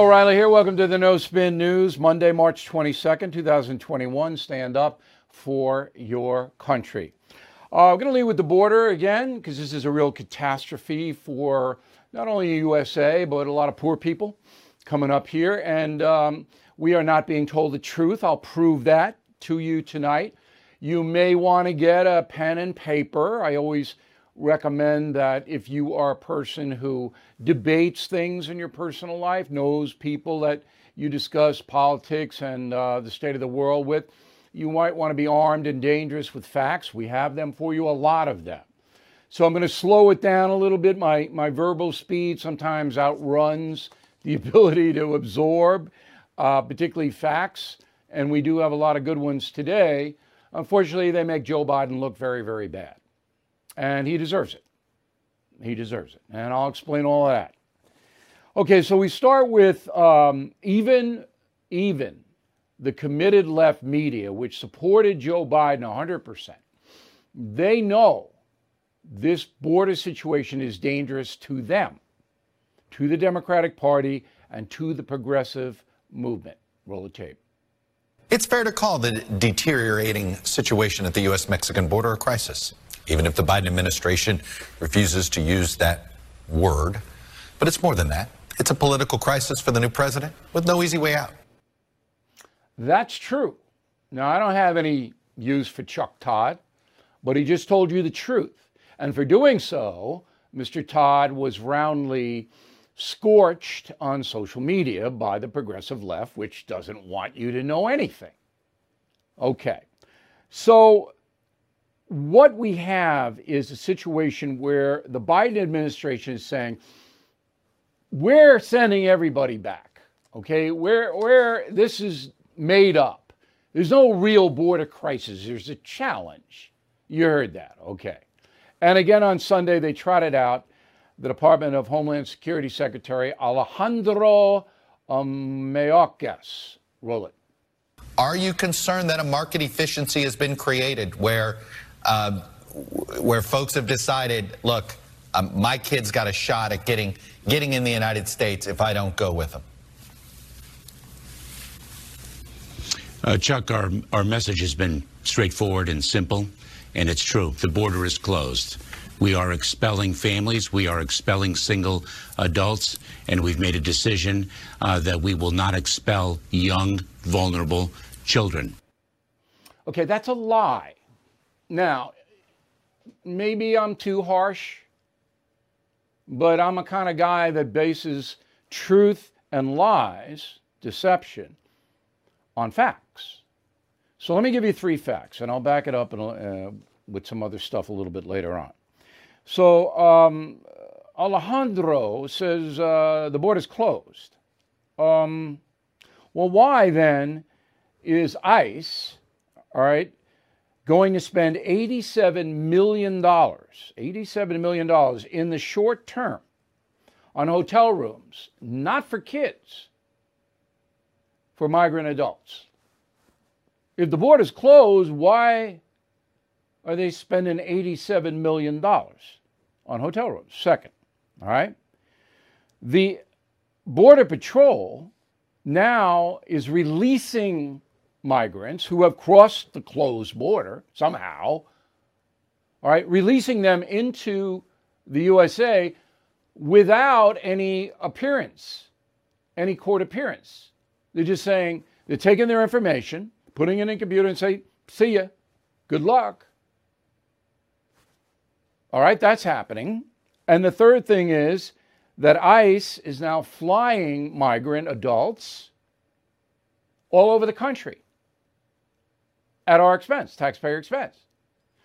O'Reilly here. Welcome to the No Spin News, Monday, March 22nd, 2021. Stand up for your country. Uh, I'm going to lead with the border again because this is a real catastrophe for not only the USA, but a lot of poor people coming up here. And um, we are not being told the truth. I'll prove that to you tonight. You may want to get a pen and paper. I always recommend that if you are a person who debates things in your personal life, knows people that you discuss politics and uh, the state of the world with, you might want to be armed and dangerous with facts. We have them for you, a lot of them. So I'm going to slow it down a little bit. My, my verbal speed sometimes outruns the ability to absorb, uh, particularly facts. And we do have a lot of good ones today. Unfortunately, they make Joe Biden look very, very bad and he deserves it. He deserves it. And I'll explain all that. Okay, so we start with um, even, even the committed left media, which supported Joe Biden 100%, they know this border situation is dangerous to them, to the Democratic Party, and to the progressive movement. Roll the tape. It's fair to call the deteriorating situation at the U.S. Mexican border a crisis even if the Biden administration refuses to use that word. But it's more than that. It's a political crisis for the new president with no easy way out. That's true. Now, I don't have any use for Chuck Todd, but he just told you the truth. And for doing so, Mr. Todd was roundly scorched on social media by the progressive left, which doesn't want you to know anything. Okay. So what we have is a situation where the Biden administration is saying, we're sending everybody back. Okay, where where this is made up. There's no real border crisis. There's a challenge. You heard that, okay? And again on Sunday they trotted out the Department of Homeland Security Secretary Alejandro Mayorkas. Roll it. Are you concerned that a market efficiency has been created where uh, where folks have decided, look, um, my kid's got a shot at getting getting in the United States if I don't go with them? Uh, Chuck, our, our message has been straightforward and simple, and it's true. The border is closed. We are expelling families. We are expelling single adults, and we've made a decision uh, that we will not expel young, vulnerable children. Okay, that's a lie. Now, maybe I'm too harsh, but I'm a kind of guy that bases truth and lies, deception, on facts. So let me give you three facts, and I'll back it up uh, with some other stuff a little bit later on. So um, Alejandro says uh, the border's closed. Um, well, why then is ICE, all right, going to spend $87 million, $87 million in the short term on hotel rooms, not for kids, for migrant adults. If the border is closed, why are they spending $87 million on hotel rooms? Second, all right? The Border Patrol now is releasing migrants who have crossed the closed border somehow, all right, releasing them into the USA without any appearance, any court appearance. They're just saying they're taking their information, putting it in a computer, and say, "See ya, good luck." All right, that's happening. And the third thing is that ICE is now flying migrant adults all over the country at our expense, taxpayer expense.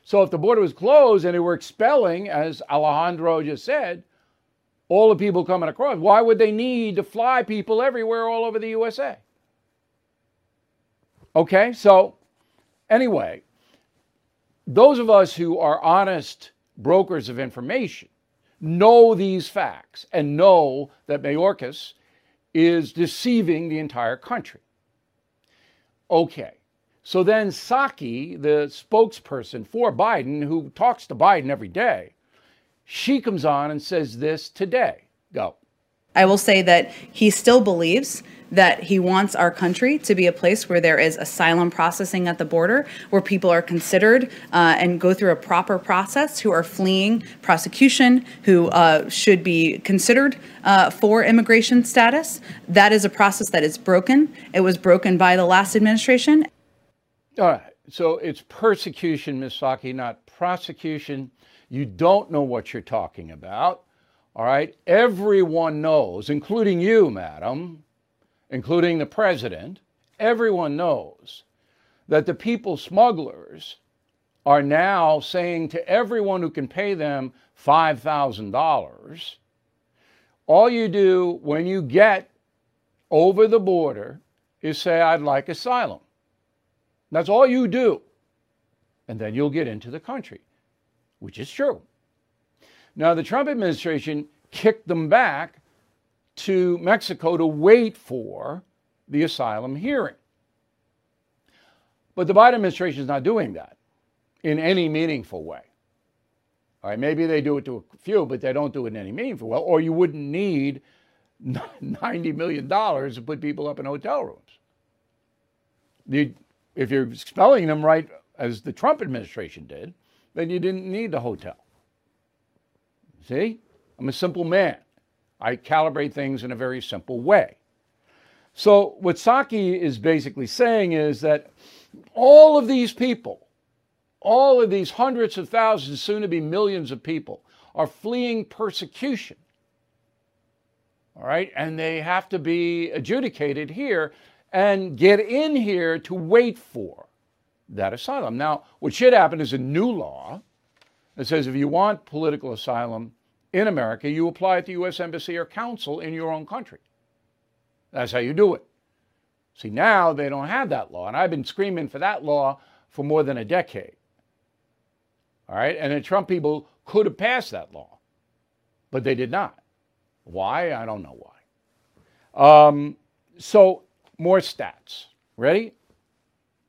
So if the border was closed and they were expelling, as Alejandro just said, all the people coming across, why would they need to fly people everywhere all over the USA? Okay, so anyway, those of us who are honest brokers of information know these facts and know that Mayorkas is deceiving the entire country. Okay, so then Psaki, the spokesperson for Biden, who talks to Biden every day, she comes on and says this today. Go. I will say that he still believes that he wants our country to be a place where there is asylum processing at the border, where people are considered uh, and go through a proper process who are fleeing prosecution, who uh, should be considered uh, for immigration status. That is a process that is broken. It was broken by the last administration. All right. So it's persecution, Ms. Psaki, not prosecution. You don't know what you're talking about. All right. Everyone knows, including you, madam, including the president, everyone knows that the people smugglers are now saying to everyone who can pay them $5,000 all you do when you get over the border is say, I'd like asylum. That's all you do. And then you'll get into the country, which is true. Now, the Trump administration kicked them back to Mexico to wait for the asylum hearing. But the Biden administration is not doing that in any meaningful way. All right, maybe they do it to a few, but they don't do it in any meaningful way, or you wouldn't need $90 million to put people up in hotel rooms. The, if you're expelling them right as the Trump administration did, then you didn't need the hotel. See? I'm a simple man. I calibrate things in a very simple way. So, what Psaki is basically saying is that all of these people, all of these hundreds of thousands, soon to be millions of people, are fleeing persecution. All right, and they have to be adjudicated here and get in here to wait for that asylum. Now, what should happen is a new law that says if you want political asylum, in America, you apply at the U.S. Embassy or Consul in your own country. That's how you do it. See, now they don't have that law, and I've been screaming for that law for more than a decade. All right, and the Trump people could have passed that law, but they did not. Why? I don't know why. Um, so, more stats. Ready?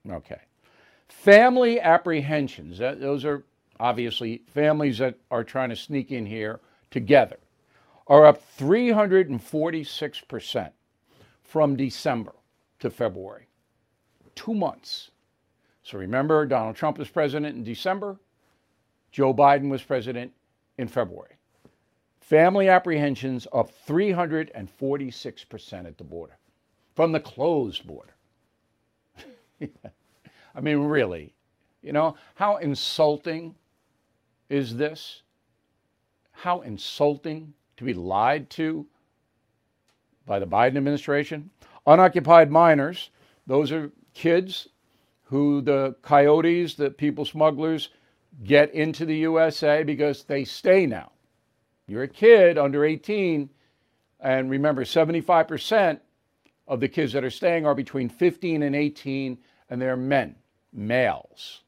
Okay. Family apprehensions. those are obviously families that are trying to sneak in here together are up 346% from December to February. Two months. So remember, Donald Trump was president in December, Joe Biden was president in February. Family apprehensions up 346% at the border from the closed border. I mean, really, you know, how insulting is this? How insulting to be lied to by the Biden administration. Unoccupied minors, those are kids who the coyotes, the people smugglers, get into the USA because they stay now. You're a kid under 18, and remember, 75% of the kids that are staying are between 15 and 18, and they're men, males.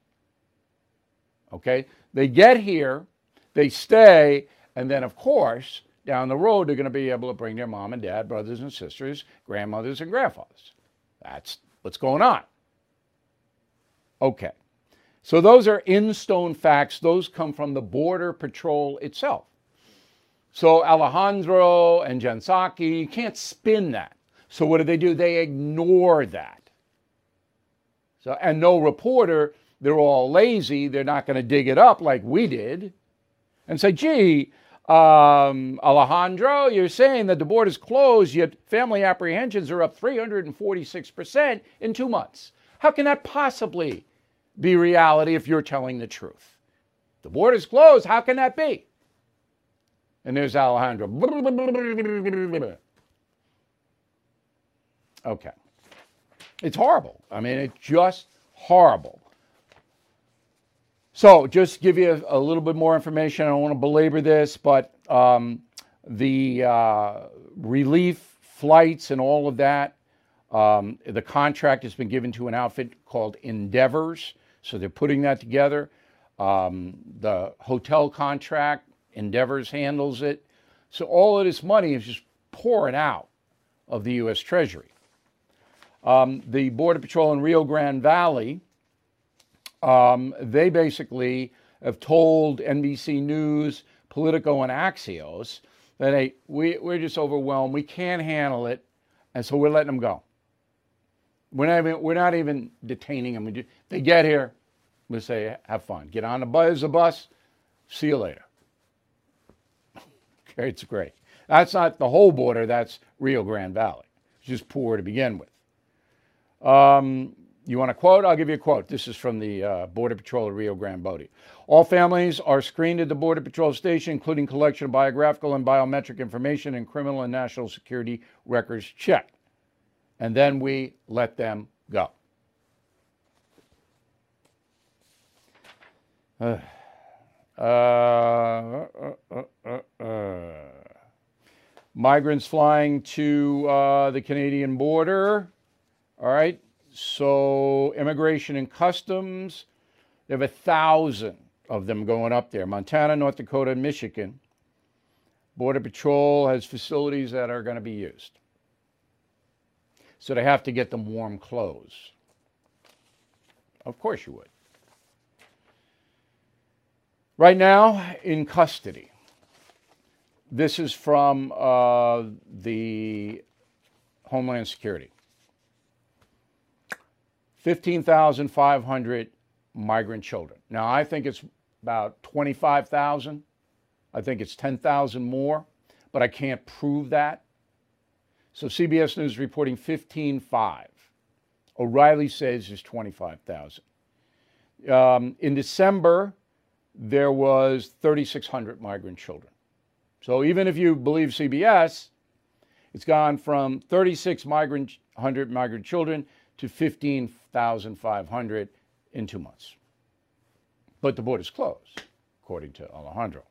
Okay? They get here, they stay, and then, of course, down the road, they're going to be able to bring their mom and dad, brothers and sisters, grandmothers and grandfathers. That's what's going on. Okay. So those are in stone facts. Those come from the Border Patrol itself. So Alejandro and Jen Psaki, you can't spin that. So what do they do? They ignore that. So and no reporter, they're all lazy. They're not going to dig it up like we did and say, gee, um, Alejandro, you're saying that the board is closed, yet family apprehensions are up 346% in two months. How can that possibly be reality if you're telling the truth? The board is closed. How can that be? And there's Alejandro. Okay. It's horrible. I mean, it's just horrible. So, just give you a, a, little bit more information. I don't want to belabor this, but um, the uh, relief flights and all of that, um, the contract has been given to an outfit called Endeavors. So, they're putting that together. Um, the hotel contract, Endeavors handles it. So, all of this money is just pouring out of the U.S. Treasury. Um, the Border Patrol in Rio Grande Valley um, they basically have told NBC News, Politico, and Axios that hey, we, we're just overwhelmed. We can't handle it. And so we're letting them go. We're not even, we're not even detaining them. Do, they get here, we say, have fun. Get on the bus, the bus. See you later. okay, it's great. That's not the whole border. That's Rio Grande Valley. It's just poor to begin with. Um, you want a quote? I'll give you a quote. This is from the uh, Border Patrol of Rio Grande Valley. All families are screened at the Border Patrol station, including collection of biographical and biometric information and criminal and national security records checked. And then we let them go. Uh, uh, uh, uh, Migrants flying to the Canadian border. All right. So, Immigration and Customs, they have a thousand of them going up there Montana, North Dakota, and Michigan. Border Patrol has facilities that are going to be used. So, they have to get them warm clothes. Of course, you would. Right now, in custody. This is from uh, the Homeland Security. 15,500 migrant children. Now, I think it's about 25,000. I think it's 10,000 more, but I can't prove that. So CBS News reporting 15.5. O'Reilly says it's 25,000. Um, in December, there was 3,600 migrant children. So even if you believe CBS, it's gone from 36 migrant, 100 migrant children to 15,500 in two months. But the border's closed, according to Alejandro.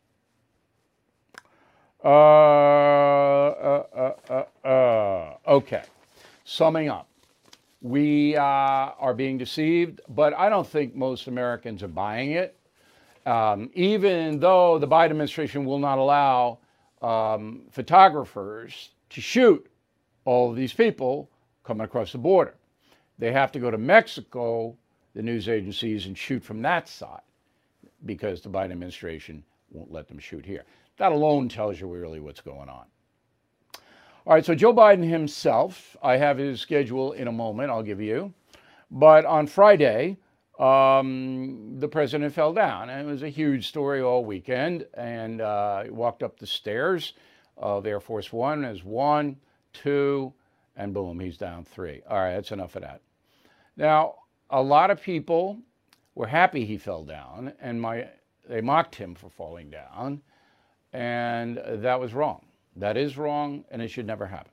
Uh, uh, uh, uh, uh okay, summing up. We uh, are being deceived, but I don't think most Americans are buying it um, even though the Biden administration will not allow um, photographers to shoot all of these people coming across the border. They have to go to Mexico, the news agencies, and shoot from that side because the Biden administration won't let them shoot here. That alone tells you really what's going on. All right, so Joe Biden himself, I have his schedule in a moment, I'll give you. But on Friday, um, the president fell down. And it was a huge story all weekend. And uh, he walked up the stairs of Air Force One as one, two, and boom, he's down three. All right, that's enough of that. Now, a lot of people were happy he fell down, and my they mocked him for falling down, and that was wrong. That is wrong, and it should never happen.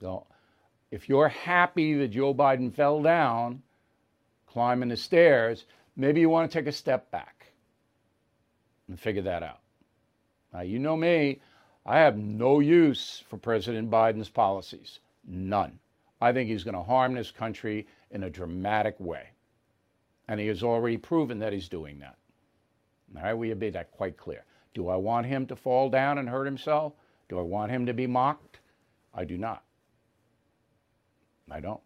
So, if you're happy that Joe Biden fell down, climbing the stairs, maybe you want to take a step back and figure that out. Now, you know me, I have no use for President Biden's policies. None. I think he's going to harm this country in a dramatic way. And he has already proven that he's doing that. All right, we have made that quite clear. Do I want him to fall down and hurt himself? Do I want him to be mocked? I do not. I don't.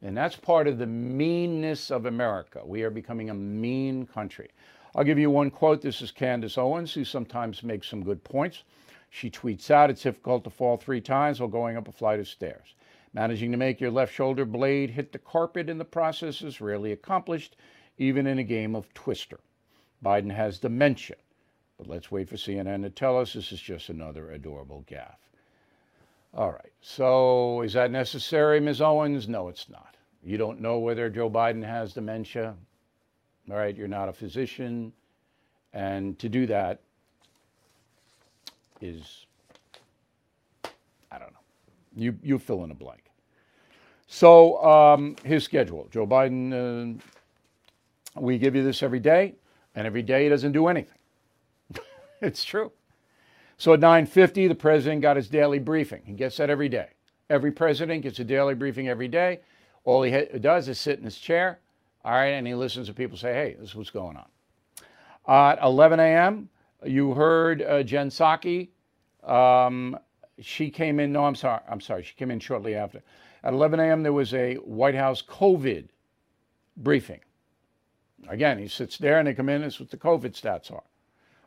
And that's part of the meanness of America. We are becoming a mean country. I'll give you one quote. This is Candace Owens, who sometimes makes some good points. She tweets out, It's difficult to fall three times while going up a flight of stairs. Managing to make your left shoulder blade hit the carpet in the process is rarely accomplished, even in a game of Twister. Biden has dementia. But let's wait for CNN to tell us this is just another adorable gaffe. All right. So is that necessary, Ms. Owens? No, it's not. You don't know whether Joe Biden has dementia. All right. You're not a physician. And to do that is. You, you fill in a blank. So um, his schedule. Joe Biden, uh, we give you this every day, and every day he doesn't do anything. it's true. So at 9:50, the president got his daily briefing. He gets that every day. Every president gets a daily briefing every day. All he ha- does is sit in his chair, all right, and he listens to people say, "Hey, this is what's going on." Uh, at 11 a.m., you heard uh, Jen Psaki. Um, she came in. No, I'm sorry. I'm sorry. She came in shortly after. At 11 a.m., there was a White House COVID briefing. Again, he sits there and they come in. This is what the COVID stats are.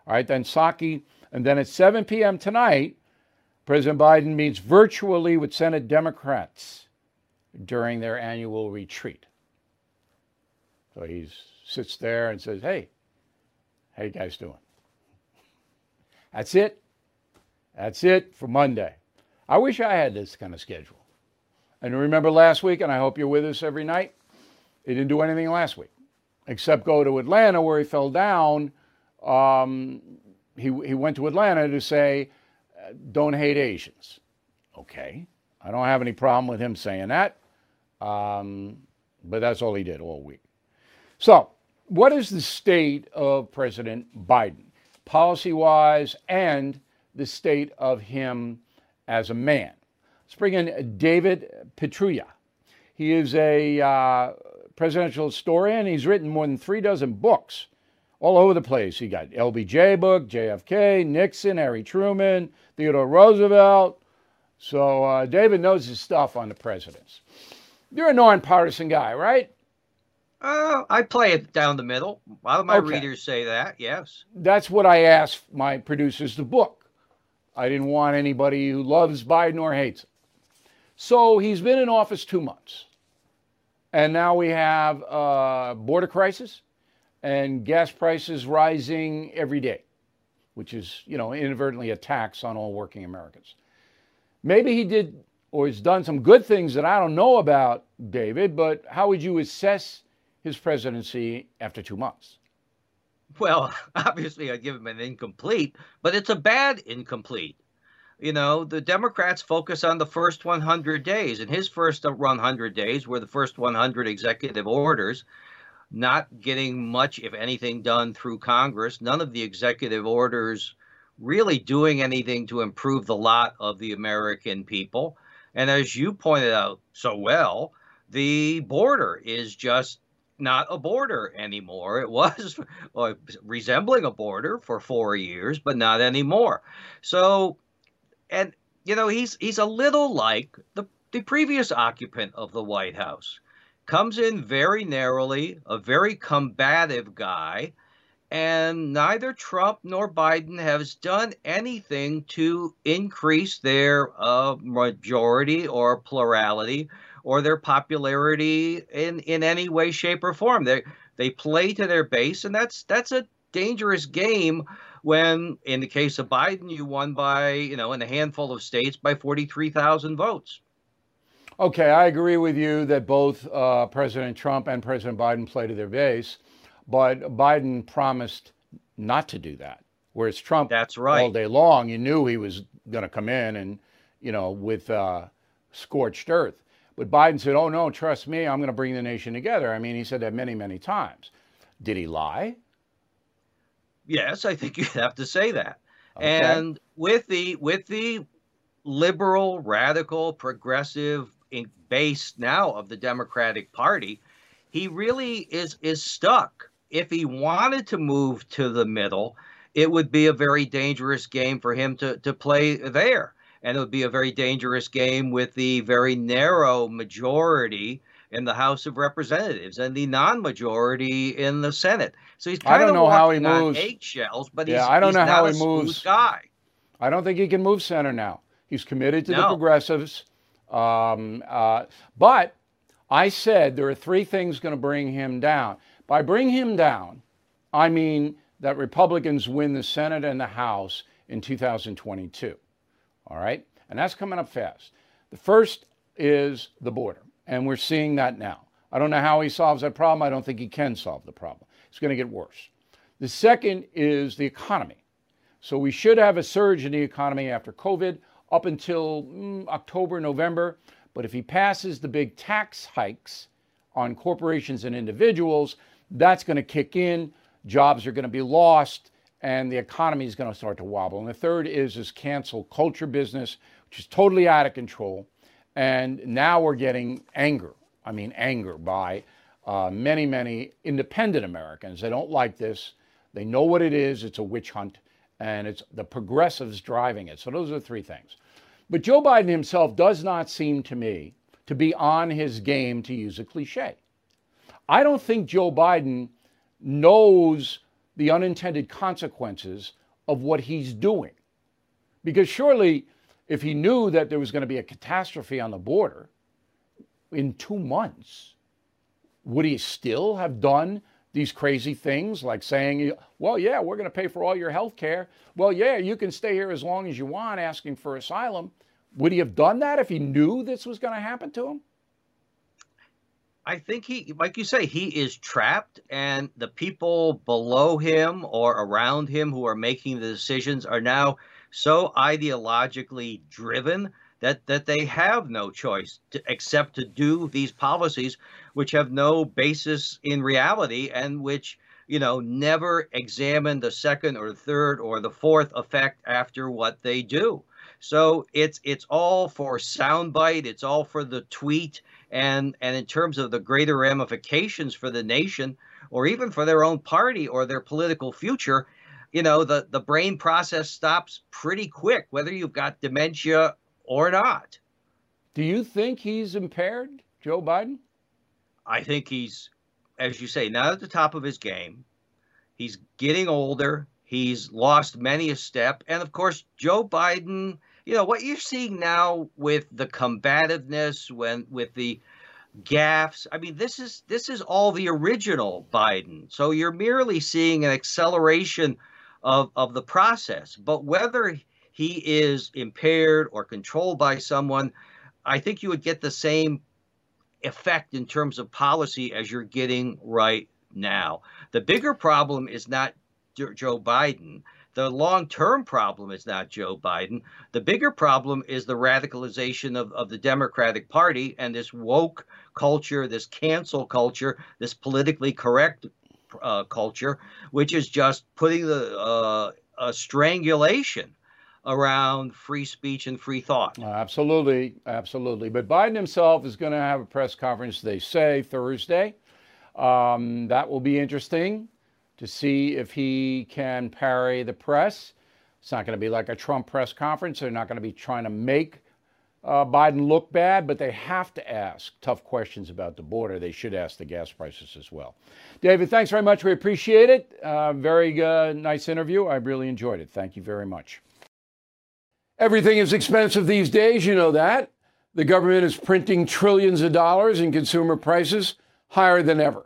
All right, then Psaki, And then at 7 p.m. tonight, President Biden meets virtually with Senate Democrats during their annual retreat. So he sits there and says, Hey, how you guys doing? That's it. That's it for Monday. I wish I had this kind of schedule. And remember last week, and I hope you're with us every night, he didn't do anything last week except go to Atlanta where he fell down. Um, he, he went to Atlanta to say, don't hate Asians. Okay. I don't have any problem with him saying that. Um, but that's all he did all week. So, what is the state of President Biden, policy wise, and the state of him as a man? Let's bring in David Pietrusza. He is a uh, presidential historian. He's written more than three dozen books all over the place. He got LBJ book, JFK, Nixon, Harry Truman, Theodore Roosevelt. So uh, David knows his stuff on the presidents. You're a nonpartisan guy, right? Uh, I play it down the middle. A lot of my okay. readers say that, yes. That's what I asked my producers to book. I didn't want anybody who loves Biden or hates him. So he's been in office two months. And now we have a border crisis and gas prices rising every day, which is, you know, inadvertently a tax on all working Americans. Maybe he did or has done some good things that I don't know about, David, but how would you assess his presidency after two months? Well, obviously, I'd give him an incomplete, but it's a bad incomplete. You know, the Democrats focus on the first 100 days, and his first 100 days were the first 100 executive orders, not getting much, if anything, done through Congress. None of the executive orders really doing anything to improve the lot of the American people. And as you pointed out so well, the border is just not a border anymore. It was uh, resembling a border for four years, but not anymore. So and you know he's he's a little like the the previous occupant of the White House. Comes in very narrowly, a very combative guy, and neither Trump nor Biden has done anything to increase their uh, majority or plurality or their popularity in, in any way, shape, or form. They they play to their base, and that's that's a dangerous game when in the case of Biden, you won by, you know, in a handful of states by 43,000 votes. Okay, I agree with you that both uh, President Trump and President Biden play to their base, but Biden promised not to do that. Whereas Trump, that's right, all day long, you knew he was going to come in and, you know, with uh, scorched earth. But Biden said, "Oh no, trust me, I'm going to bring the nation together." I mean, he said that many, many times. Did he lie? Yes, I think you have to say that. Okay. And with the with the liberal, radical, progressive base now of the Democratic Party, he really is is stuck. If he wanted to move to the middle, it would be a very dangerous game for him to to play there. And it would be a very dangerous game with the very narrow majority in the House of Representatives and the non-majority in the Senate. So he's kind I don't of know how he moves eggshells, but yeah, I don't know how he moves. Guy. I don't think he can move center now. He's committed to no. the progressives, um, uh, but I said there are three things going to bring him down. By bring him down, I mean that Republicans win the Senate and the House in 2022. All right, and that's coming up fast. The first is the border. And we're seeing that now. I don't know how he solves that problem. I don't think he can solve the problem. It's going to get worse. The second is the economy. So we should have a surge in the economy after COVID up until mm, October, November. But if he passes the big tax hikes on corporations and individuals, that's going to kick in. Jobs are going to be lost and the economy is going to start to wobble. And the third is this cancel culture business, which is totally out of control. And now we're getting anger. I mean, anger by uh, many, many independent Americans. They don't like this. They know what it is. It's a witch hunt, and it's the progressives driving it. So those are three things. But Joe Biden himself does not seem to me to be on his game, to use a cliche. I don't think Joe Biden knows the unintended consequences of what he's doing. Because surely, if he knew that there was going to be a catastrophe on the border in two months, would he still have done these crazy things like saying, well, yeah, we're going to pay for all your health care. Well, yeah, you can stay here as long as you want, asking for asylum. Would he have done that if he knew this was going to happen to him? I think he, like you say, he is trapped, and the people below him or around him who are making the decisions are now so ideologically driven that that they have no choice to, except to do these policies which have no basis in reality and which you know never examine the second or third or the fourth effect after what they do. So it's it's all for soundbite it's all for the tweet and and in terms of the greater ramifications for the nation or even for their own party or their political future you know the the brain process stops pretty quick whether you've got dementia or not. Do you think he's impaired, Joe Biden? I think he's, as you say, not at the top of his game. He's getting older. He's lost many a step. And of course, Joe Biden, you know, what you're seeing now with the combativeness, when with the gaffes, I mean, this is this is all the original Biden. So you're merely seeing an acceleration of, of the process. But whether he is impaired or controlled by someone, I think you would get the same effect in terms of policy as you're getting right now. The bigger problem is not Joe Biden. The long term problem is not Joe Biden. The bigger problem is the radicalization of, of the Democratic Party and this woke culture, this cancel culture, this politically correct uh, culture, which is just putting the uh, a strangulation around free speech and free thought. Absolutely, absolutely. But Biden himself is going to have a press conference, they say, Thursday. Um, that will be interesting to see if he can parry the press. It's not going to be like a Trump press conference. They're not going to be trying to make uh, Biden look bad, but they have to ask tough questions about the border. They should ask the gas prices as well. David, thanks very much. We appreciate it. Uh, very uh, nice interview. I really enjoyed it. Thank you very much. Everything is expensive these days, you know that. The government is printing trillions of dollars and consumer prices higher than ever.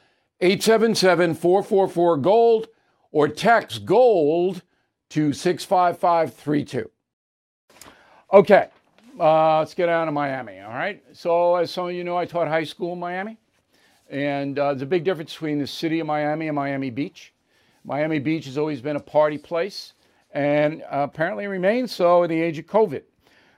877 444 GOLD, or text GOLD to 65532. Okay, uh, let's get out of Miami, all right? So, as some of you know, I taught high school in Miami, and uh, there's a big difference between the city of Miami and Miami Beach. Miami Beach has always been a party place and apparently remains so in the age of COVID.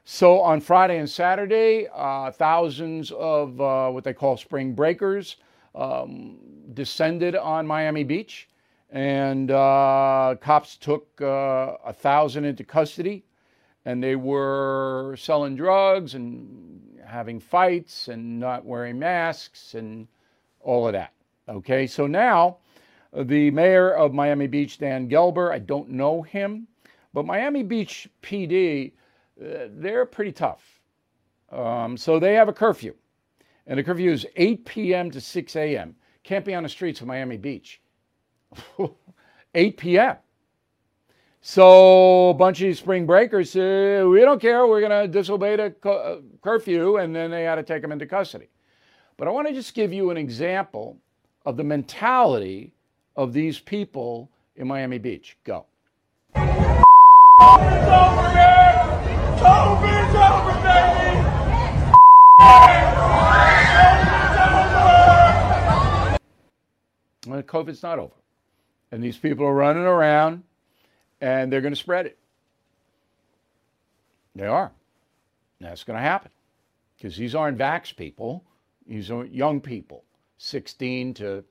So on Friday and Saturday, uh, thousands of uh, what they call spring breakers um, descended on Miami Beach, and uh, cops took uh, a thousand into custody, and they were selling drugs and having fights and not wearing masks and all of that. Okay, so now the mayor of Miami Beach, Dan Gelber, I don't know him, but Miami Beach PD, uh, they're pretty tough. Um, so they have a curfew, and the curfew is 8 p.m. to 6 a.m. Can't be on the streets of Miami Beach. 8 p.m. So a bunch of spring breakers say, we don't care, we're going to disobey the uh, curfew, and then they had to take them into custody. But I want to just give you an example of the mentality of these people in Miami Beach. Go. COVID's not over. And these people are running around and they're going to spread it. They are. That's going to happen because these aren't vax people. These are young people, 16 to,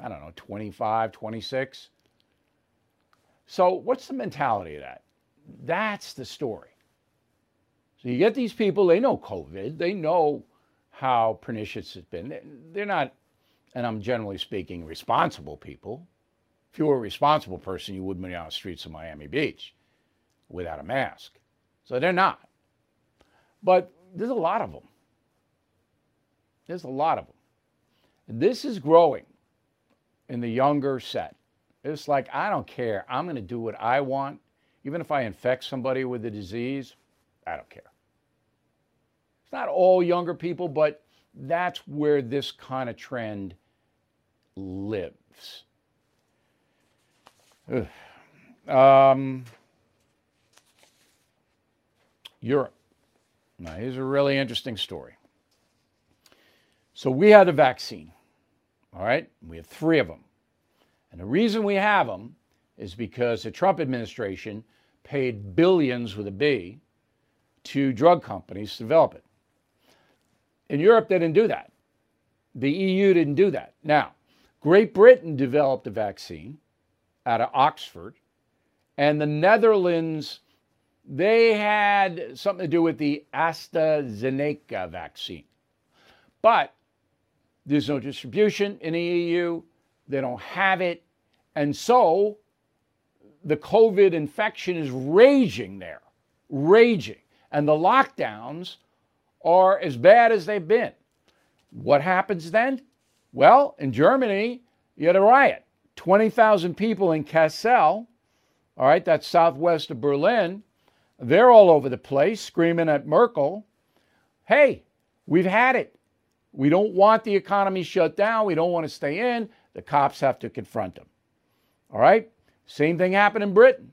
I don't know, 25, 26. So, what's the mentality of that? That's the story. So, you get these people, they know COVID, they know how pernicious it's been. They're not, and I'm generally speaking, responsible people. If you were a responsible person, you wouldn't be on the streets of Miami Beach without a mask. So, they're not. But there's a lot of them. There's a lot of them. This is growing in the younger set. It's like, I don't care. I'm going to do what I want. Even if I infect somebody with the disease, I don't care. It's not all younger people, but that's where this kind of trend lives. Um, Europe. Now, here's a really interesting story. So, we had a vaccine, all right? We have three of them. And the reason we have them is because the Trump administration paid billions with a B to drug companies to develop it. In Europe, they didn't do that. The EU didn't do that. Now, Great Britain developed a vaccine out of Oxford, and the Netherlands, they had something to do with the AstraZeneca vaccine. But there's no distribution in the EU, they don't have it, and so the COVID infection is raging there, raging. And the lockdowns are as bad as they've been. What happens then? Well, in Germany, you had a riot. 20,000 people in Kassel, all right, that's southwest of Berlin. They're all over the place screaming at Merkel, hey, we've had it. We don't want the economy shut down. We don't want to stay in. The cops have to confront them. All right? Same thing happened in Britain.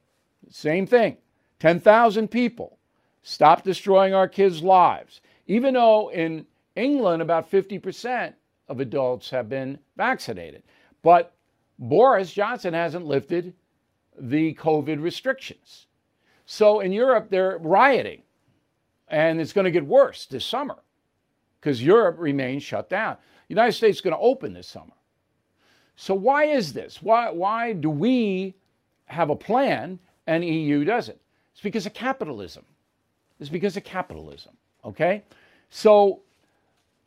Same thing. 10,000 people. Stop destroying our kids' lives. Even though in England, about 50% of adults have been vaccinated. But Boris Johnson hasn't lifted the COVID restrictions. So in Europe, they're rioting. And it's going to get worse this summer because Europe remains shut down. The United States is going to open this summer. So why is this? Why, why do we have a plan and EU doesn't? It's because of capitalism. It's because of capitalism. Okay? So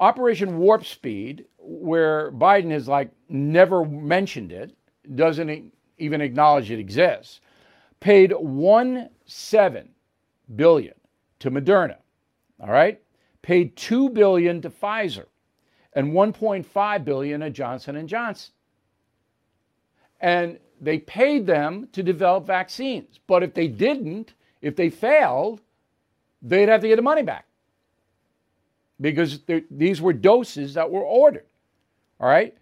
Operation Warp Speed, where Biden has like never mentioned it, doesn't even acknowledge it exists, paid one seven billion to Moderna. All right, paid two billion to Pfizer, and 1.5 billion to Johnson and Johnson. And they paid them to develop vaccines. But if they didn't, if they failed, they'd have to get the money back because these were doses that were ordered. All right?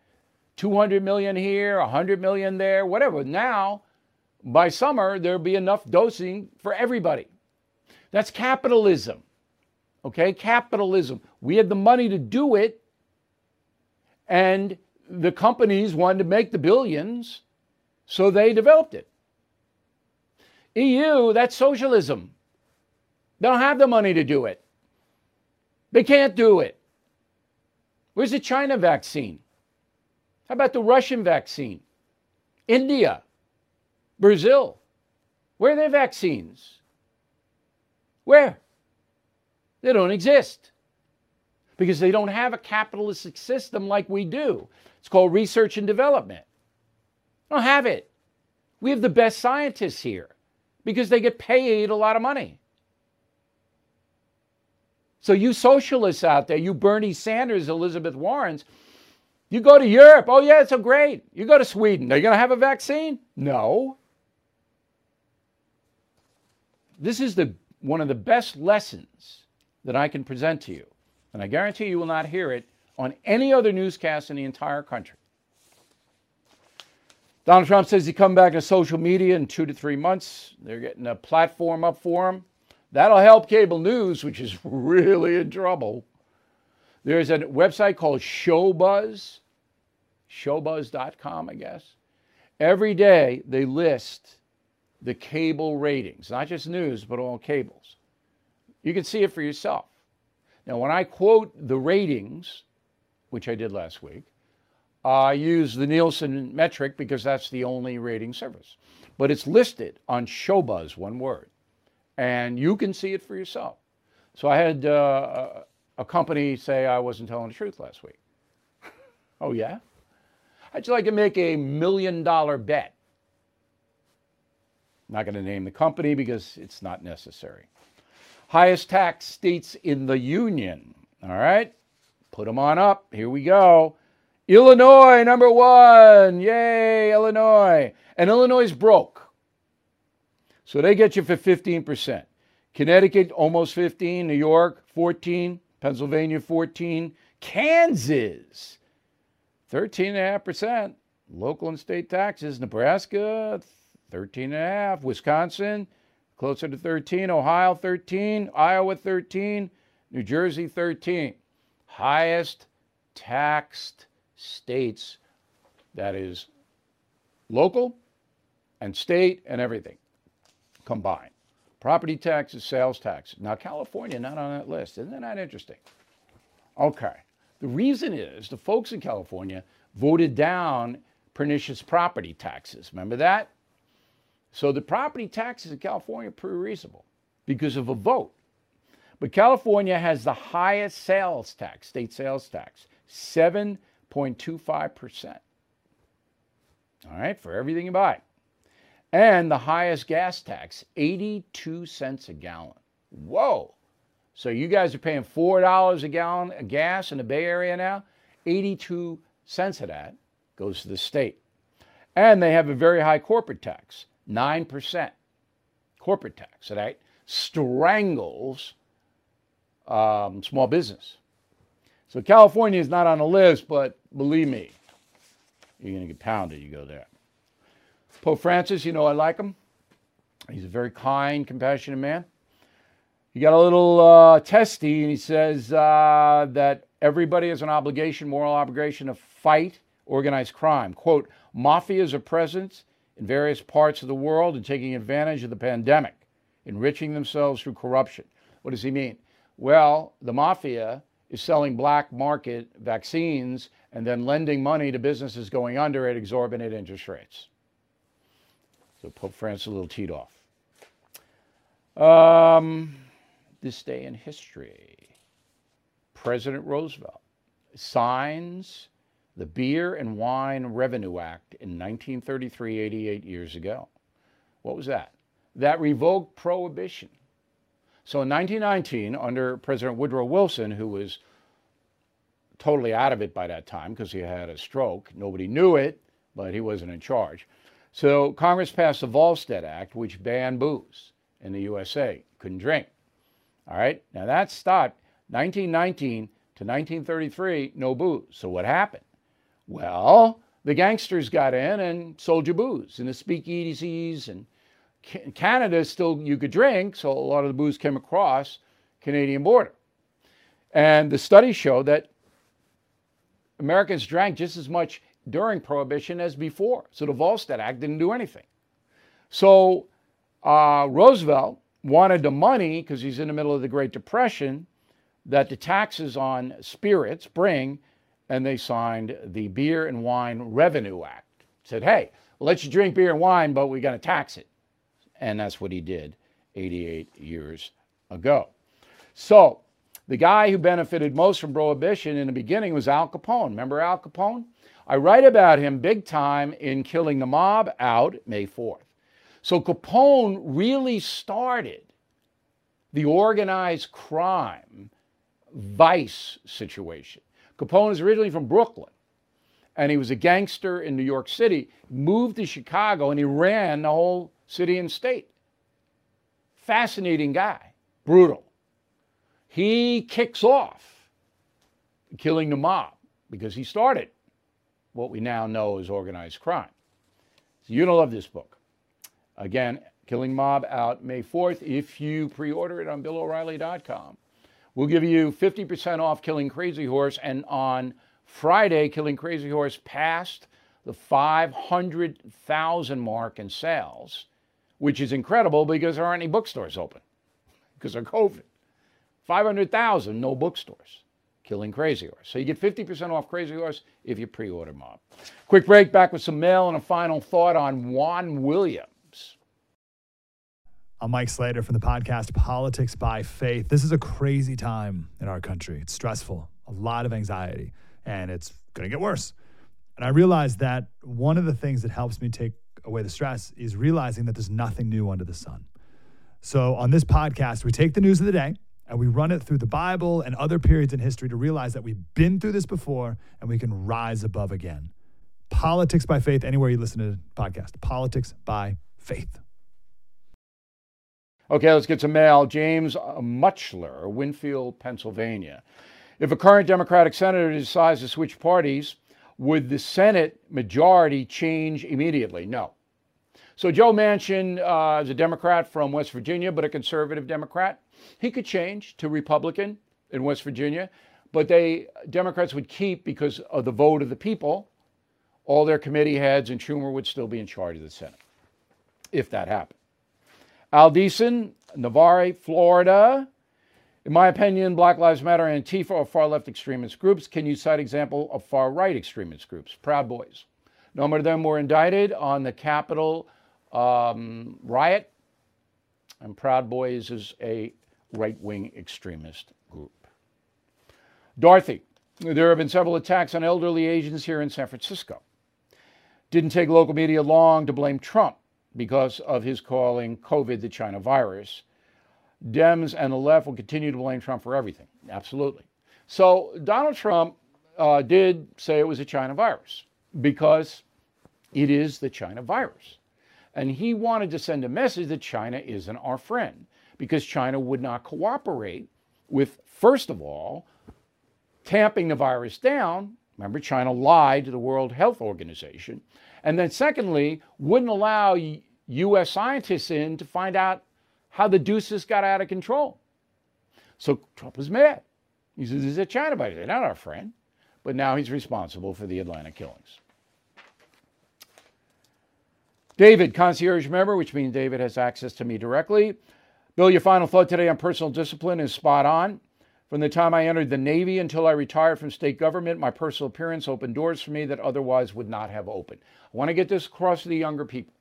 200 million here, 100 million there, whatever. Now, by summer, there'll be enough dosing for everybody. That's capitalism. Okay? Capitalism. We had the money to do it, and the companies wanted to make the billions, so they developed it. EU, that's socialism. They don't have the money to do it. They can't do it. Where's the China vaccine? How about the Russian vaccine? India, Brazil. Where are their vaccines? Where? They don't exist because they don't have a capitalistic system like we do. It's called research and development. They don't have it. We have the best scientists here because they get paid a lot of money. So, you socialists out there, you Bernie Sanders, Elizabeth Warrens, you go to Europe. Oh, yeah, it's so great. You go to Sweden. Are you going to have a vaccine? No. This is the, one of the best lessons that I can present to you. And I guarantee you will not hear it on any other newscast in the entire country. Donald Trump says he's coming back to social media in two to three months. They're getting a platform up for him. That'll help cable news, which is really in trouble. There's a website called Showbuzz, showbuzz.com, I guess. Every day they list the cable ratings, not just news, but all cables. You can see it for yourself. Now, when I quote the ratings, which I did last week, I use the Nielsen metric because that's the only rating service. But it's listed on Showbuzz, one word, and you can see it for yourself. So I had uh, a company say I wasn't telling the truth last week. oh, yeah? How'd you like to make a million dollar bet? Not going to name the company because it's not necessary. Highest tax states in the union. All right? Put them on up. Here we go. Illinois, number one. Yay, Illinois. And Illinois is broke. So they get you for 15%. Connecticut, almost 15. New York, 14. Pennsylvania, 14. Kansas, 13.5%. Local and state taxes. Nebraska, 13.5. Wisconsin, closer to 13. Ohio, 13. Iowa, 13. New Jersey, 13. Highest taxed states, that is local and state and everything combined. Property taxes, sales taxes. Now, California not on that list. Isn't that interesting? Okay. The reason is the folks in California voted down pernicious property taxes. Remember that? So the property taxes in California are pretty reasonable because of a vote. But California has the highest sales tax, state sales tax, 7.25%. All right, for everything you buy. And the highest gas tax, 82 cents a gallon. Whoa. So you guys are paying $4 a gallon of gas in the Bay Area now? 82 cents of that goes to the state. And they have a very high corporate tax, 9% corporate tax. So that strangles um, small business. So California is not on the list, but believe me, you're going to get pounded. You go there. Pope Francis, you know I like him. He's a very kind, compassionate man. He got a little uh, testy, and he says uh, that everybody has an obligation, moral obligation, to fight organized crime. Quote, mafias are present in various parts of the world and taking advantage of the pandemic, enriching themselves through corruption. What does he mean? Well, the mafia is selling black market vaccines and then lending money to businesses going under at exorbitant interest rates. So Pope Francis a little teed off. Um, this day in history, President Roosevelt signs the Beer and Wine Revenue Act in 1933, 88 years ago. What was that? That revoked prohibition. So in 1919, under President Woodrow Wilson, who was totally out of it by that time because he had a stroke, nobody knew it, but he wasn't in charge. So Congress passed the Volstead Act, which banned booze in the USA. Couldn't drink. All right. Now that stopped 1919 to 1933, no booze. So what happened? Well, the gangsters got in and sold you booze in the speakeasies and Canada still you could drink, so a lot of the booze came across Canadian border. And the studies show that Americans drank just as much during Prohibition as before. So the Volstead Act didn't do anything. So uh, Roosevelt wanted the money, because he's in the middle of the Great Depression, that the taxes on spirits bring, and they signed the Beer and Wine Revenue Act. Said, hey, we'll let you drink beer and wine, but we're going to tax it. And that's what he did 88 years ago. So, the guy who benefited most from prohibition in the beginning was Al Capone. Remember Al Capone? I write about him big time in Killing the Mob out May 4th. So Capone really started the organized crime vice situation. Capone is originally from Brooklyn and he was a gangster in New York City, moved to Chicago and he ran the whole city and state. Fascinating guy, brutal. He kicks off killing the mob because he started what we now know as organized crime. So you're going to love this book. Again, Killing Mob out May 4th. If you pre order it on BillO'Reilly.com, we'll give you 50% off Killing Crazy Horse. And on Friday, Killing Crazy Horse passed the 500,000 mark in sales, which is incredible because there aren't any bookstores open because of COVID. 500,000, no bookstores. Killing Crazy Horse. So you get 50% off Crazy Horse if you pre order Mob. Quick break, back with some mail and a final thought on Juan Williams. I'm Mike Slater from the podcast Politics by Faith. This is a crazy time in our country. It's stressful, a lot of anxiety, and it's going to get worse. And I realized that one of the things that helps me take away the stress is realizing that there's nothing new under the sun. So on this podcast, we take the news of the day and we run it through the Bible and other periods in history to realize that we've been through this before and we can rise above again. Politics by Faith, anywhere you listen to the podcast. Politics by Faith. Okay, let's get some mail. James Muchler, Winfield, Pennsylvania. If a current Democratic senator decides to switch parties, would the Senate majority change immediately? No. So Joe Manchin uh, is a Democrat from West Virginia, but a conservative Democrat. He could change to Republican in West Virginia, but they Democrats would keep because of the vote of the people. All their committee heads and Schumer would still be in charge of the Senate if that happened. Al Deason, Navarre, Florida. In my opinion, Black Lives Matter and Antifa are far left extremist groups. Can you cite example of far right extremist groups? Proud Boys. A number of them were indicted on the Capitol um, riot, and Proud Boys is a right wing extremist group. Dorothy, there have been several attacks on elderly Asians here in San Francisco. Didn't take local media long to blame Trump because of his calling COVID the China virus. Dems and the left will continue to blame Trump for everything. Absolutely. So Donald Trump uh, did say it was a China virus because it is the China virus. And he wanted to send a message that China isn't our friend because China would not cooperate with, first of all, tamping the virus down. Remember, China lied to the World Health Organization. And then, secondly, wouldn't allow U.S. scientists in to find out how the deuces got out of control. So Trump is mad. He says, is a China virus. They're not our friend. But now he's responsible for the Atlanta killings. David, concierge member, which means David has access to me directly. Bill, your final thought today on personal discipline is spot on. From the time I entered the Navy until I retired from state government, my personal appearance opened doors for me that otherwise would not have opened. I want to get this across to the younger people.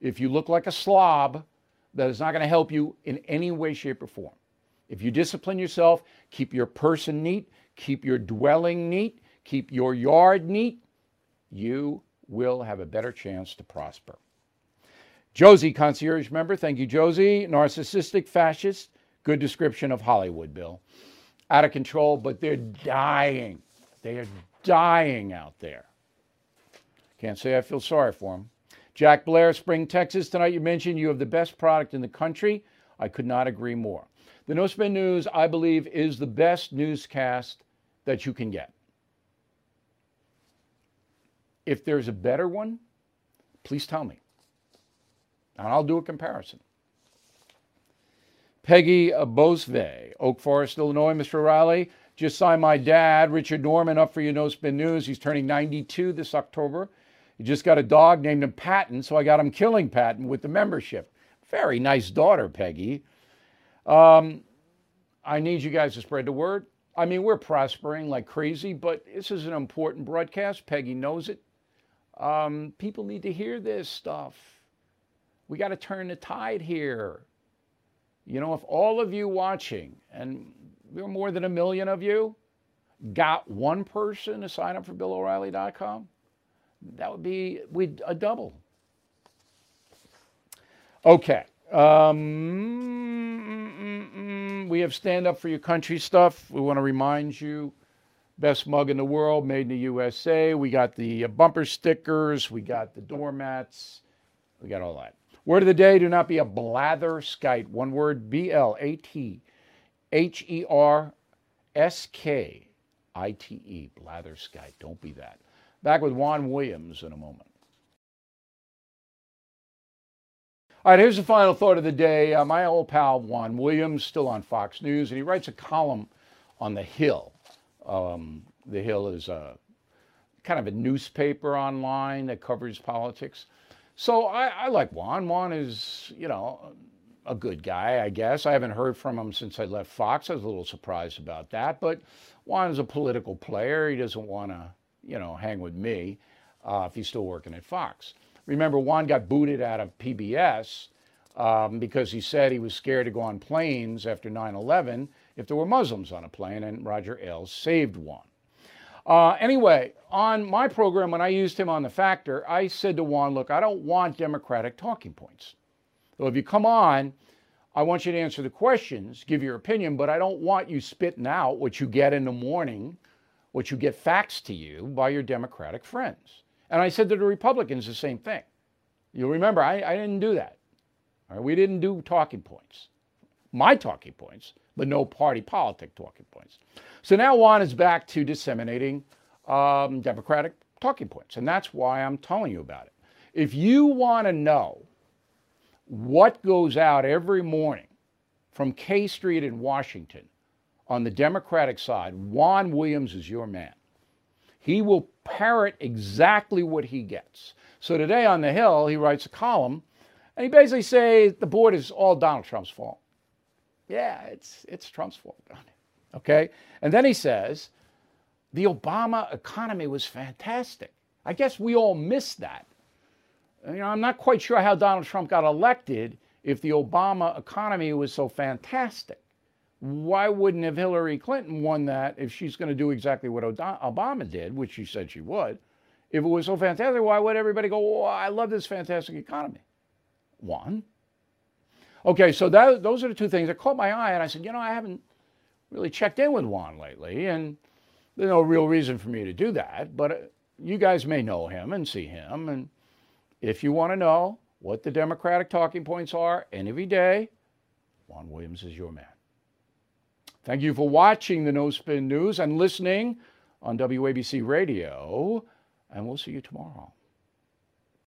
If you look like a slob, that is not going to help you in any way, shape, or form. If you discipline yourself, keep your person neat, keep your dwelling neat, keep your yard neat, you will have a better chance to prosper. Josie, concierge member. Thank you, Josie. Narcissistic fascist. Good description of Hollywood, Bill. Out of control, but they're dying. They are dying out there. Can't say I feel sorry for them. Jack Blair, Spring, Texas. Tonight you mentioned you have the best product in the country. I could not agree more. The No Spin News, I believe, is the best newscast that you can get. If there's a better one, please tell me and I'll do a comparison. Peggy Bosve, Oak Forest, Illinois. Mr. Riley, just signed my dad, Richard Norman, up for your No Spin News. He's turning 92 this October. He just got a dog named him Patton, so I got him Killing Patton with the membership. Very nice daughter, Peggy. Um, I need you guys to spread the word. I mean, we're prospering like crazy, but this is an important broadcast. Peggy knows it. Um, people need to hear this stuff. We got to turn the tide here. You know, if all of you watching, and there are more than a million of you, got one person to sign up for BillO'Reilly.com, that would be we a double. Okay. Um, we have stand up for your country stuff. We want to remind you best mug in the world, made in the USA. We got the bumper stickers, we got the doormats, we got all that. Word of the day do not be a blatherskite. One word B L A T H E R S K I T E. Blatherskite. Don't be that. Back with Juan Williams in a moment. All right, here's the final thought of the day. Uh, my old pal Juan Williams, still on Fox News, and he writes a column on The Hill. Um, the Hill is a kind of a newspaper online that covers politics. So I, I like Juan. Juan is, you know, a good guy, I guess. I haven't heard from him since I left Fox. I was a little surprised about that. But Juan is a political player. He doesn't want to, you know, hang with me uh, if he's still working at Fox. Remember, Juan got booted out of PBS um, because he said he was scared to go on planes after 9 11 if there were Muslims on a plane, and Roger Ailes saved Juan. Uh, anyway, on my program, when I used him on the factor, I said to Juan, look, I don't want Democratic talking points. So if you come on, I want you to answer the questions, give your opinion, but I don't want you spitting out what you get in the morning, what you get faxed to you by your Democratic friends. And I said to the Republicans the same thing. You'll remember, I, I didn't do that. We didn't do talking points, my talking points, but no party politic talking points. So now Juan is back to disseminating um, Democratic talking points, and that's why I'm telling you about it. If you want to know what goes out every morning from K Street in Washington on the Democratic side, Juan Williams is your man. He will parrot exactly what he gets. So today on the Hill, he writes a column and he basically says the board is all Donald Trump's fault. Yeah, it's, it's Trump's fault. Okay? And then he says the Obama economy was fantastic. I guess we all missed that. You know, I'm not quite sure how Donald Trump got elected if the Obama economy was so fantastic. Why wouldn't have Hillary Clinton won that if she's going to do exactly what Obama did, which she said she would? If it was so fantastic, why would everybody go, oh, I love this fantastic economy? One. Okay, so that, those are the two things that caught my eye. And I said, you know, I haven't really checked in with Juan lately. And there's no real reason for me to do that. But uh, you guys may know him and see him. And if you want to know what the Democratic talking points are any day, Juan Williams is your man. Thank you for watching the No Spin News and listening on WABC Radio. And we'll see you tomorrow.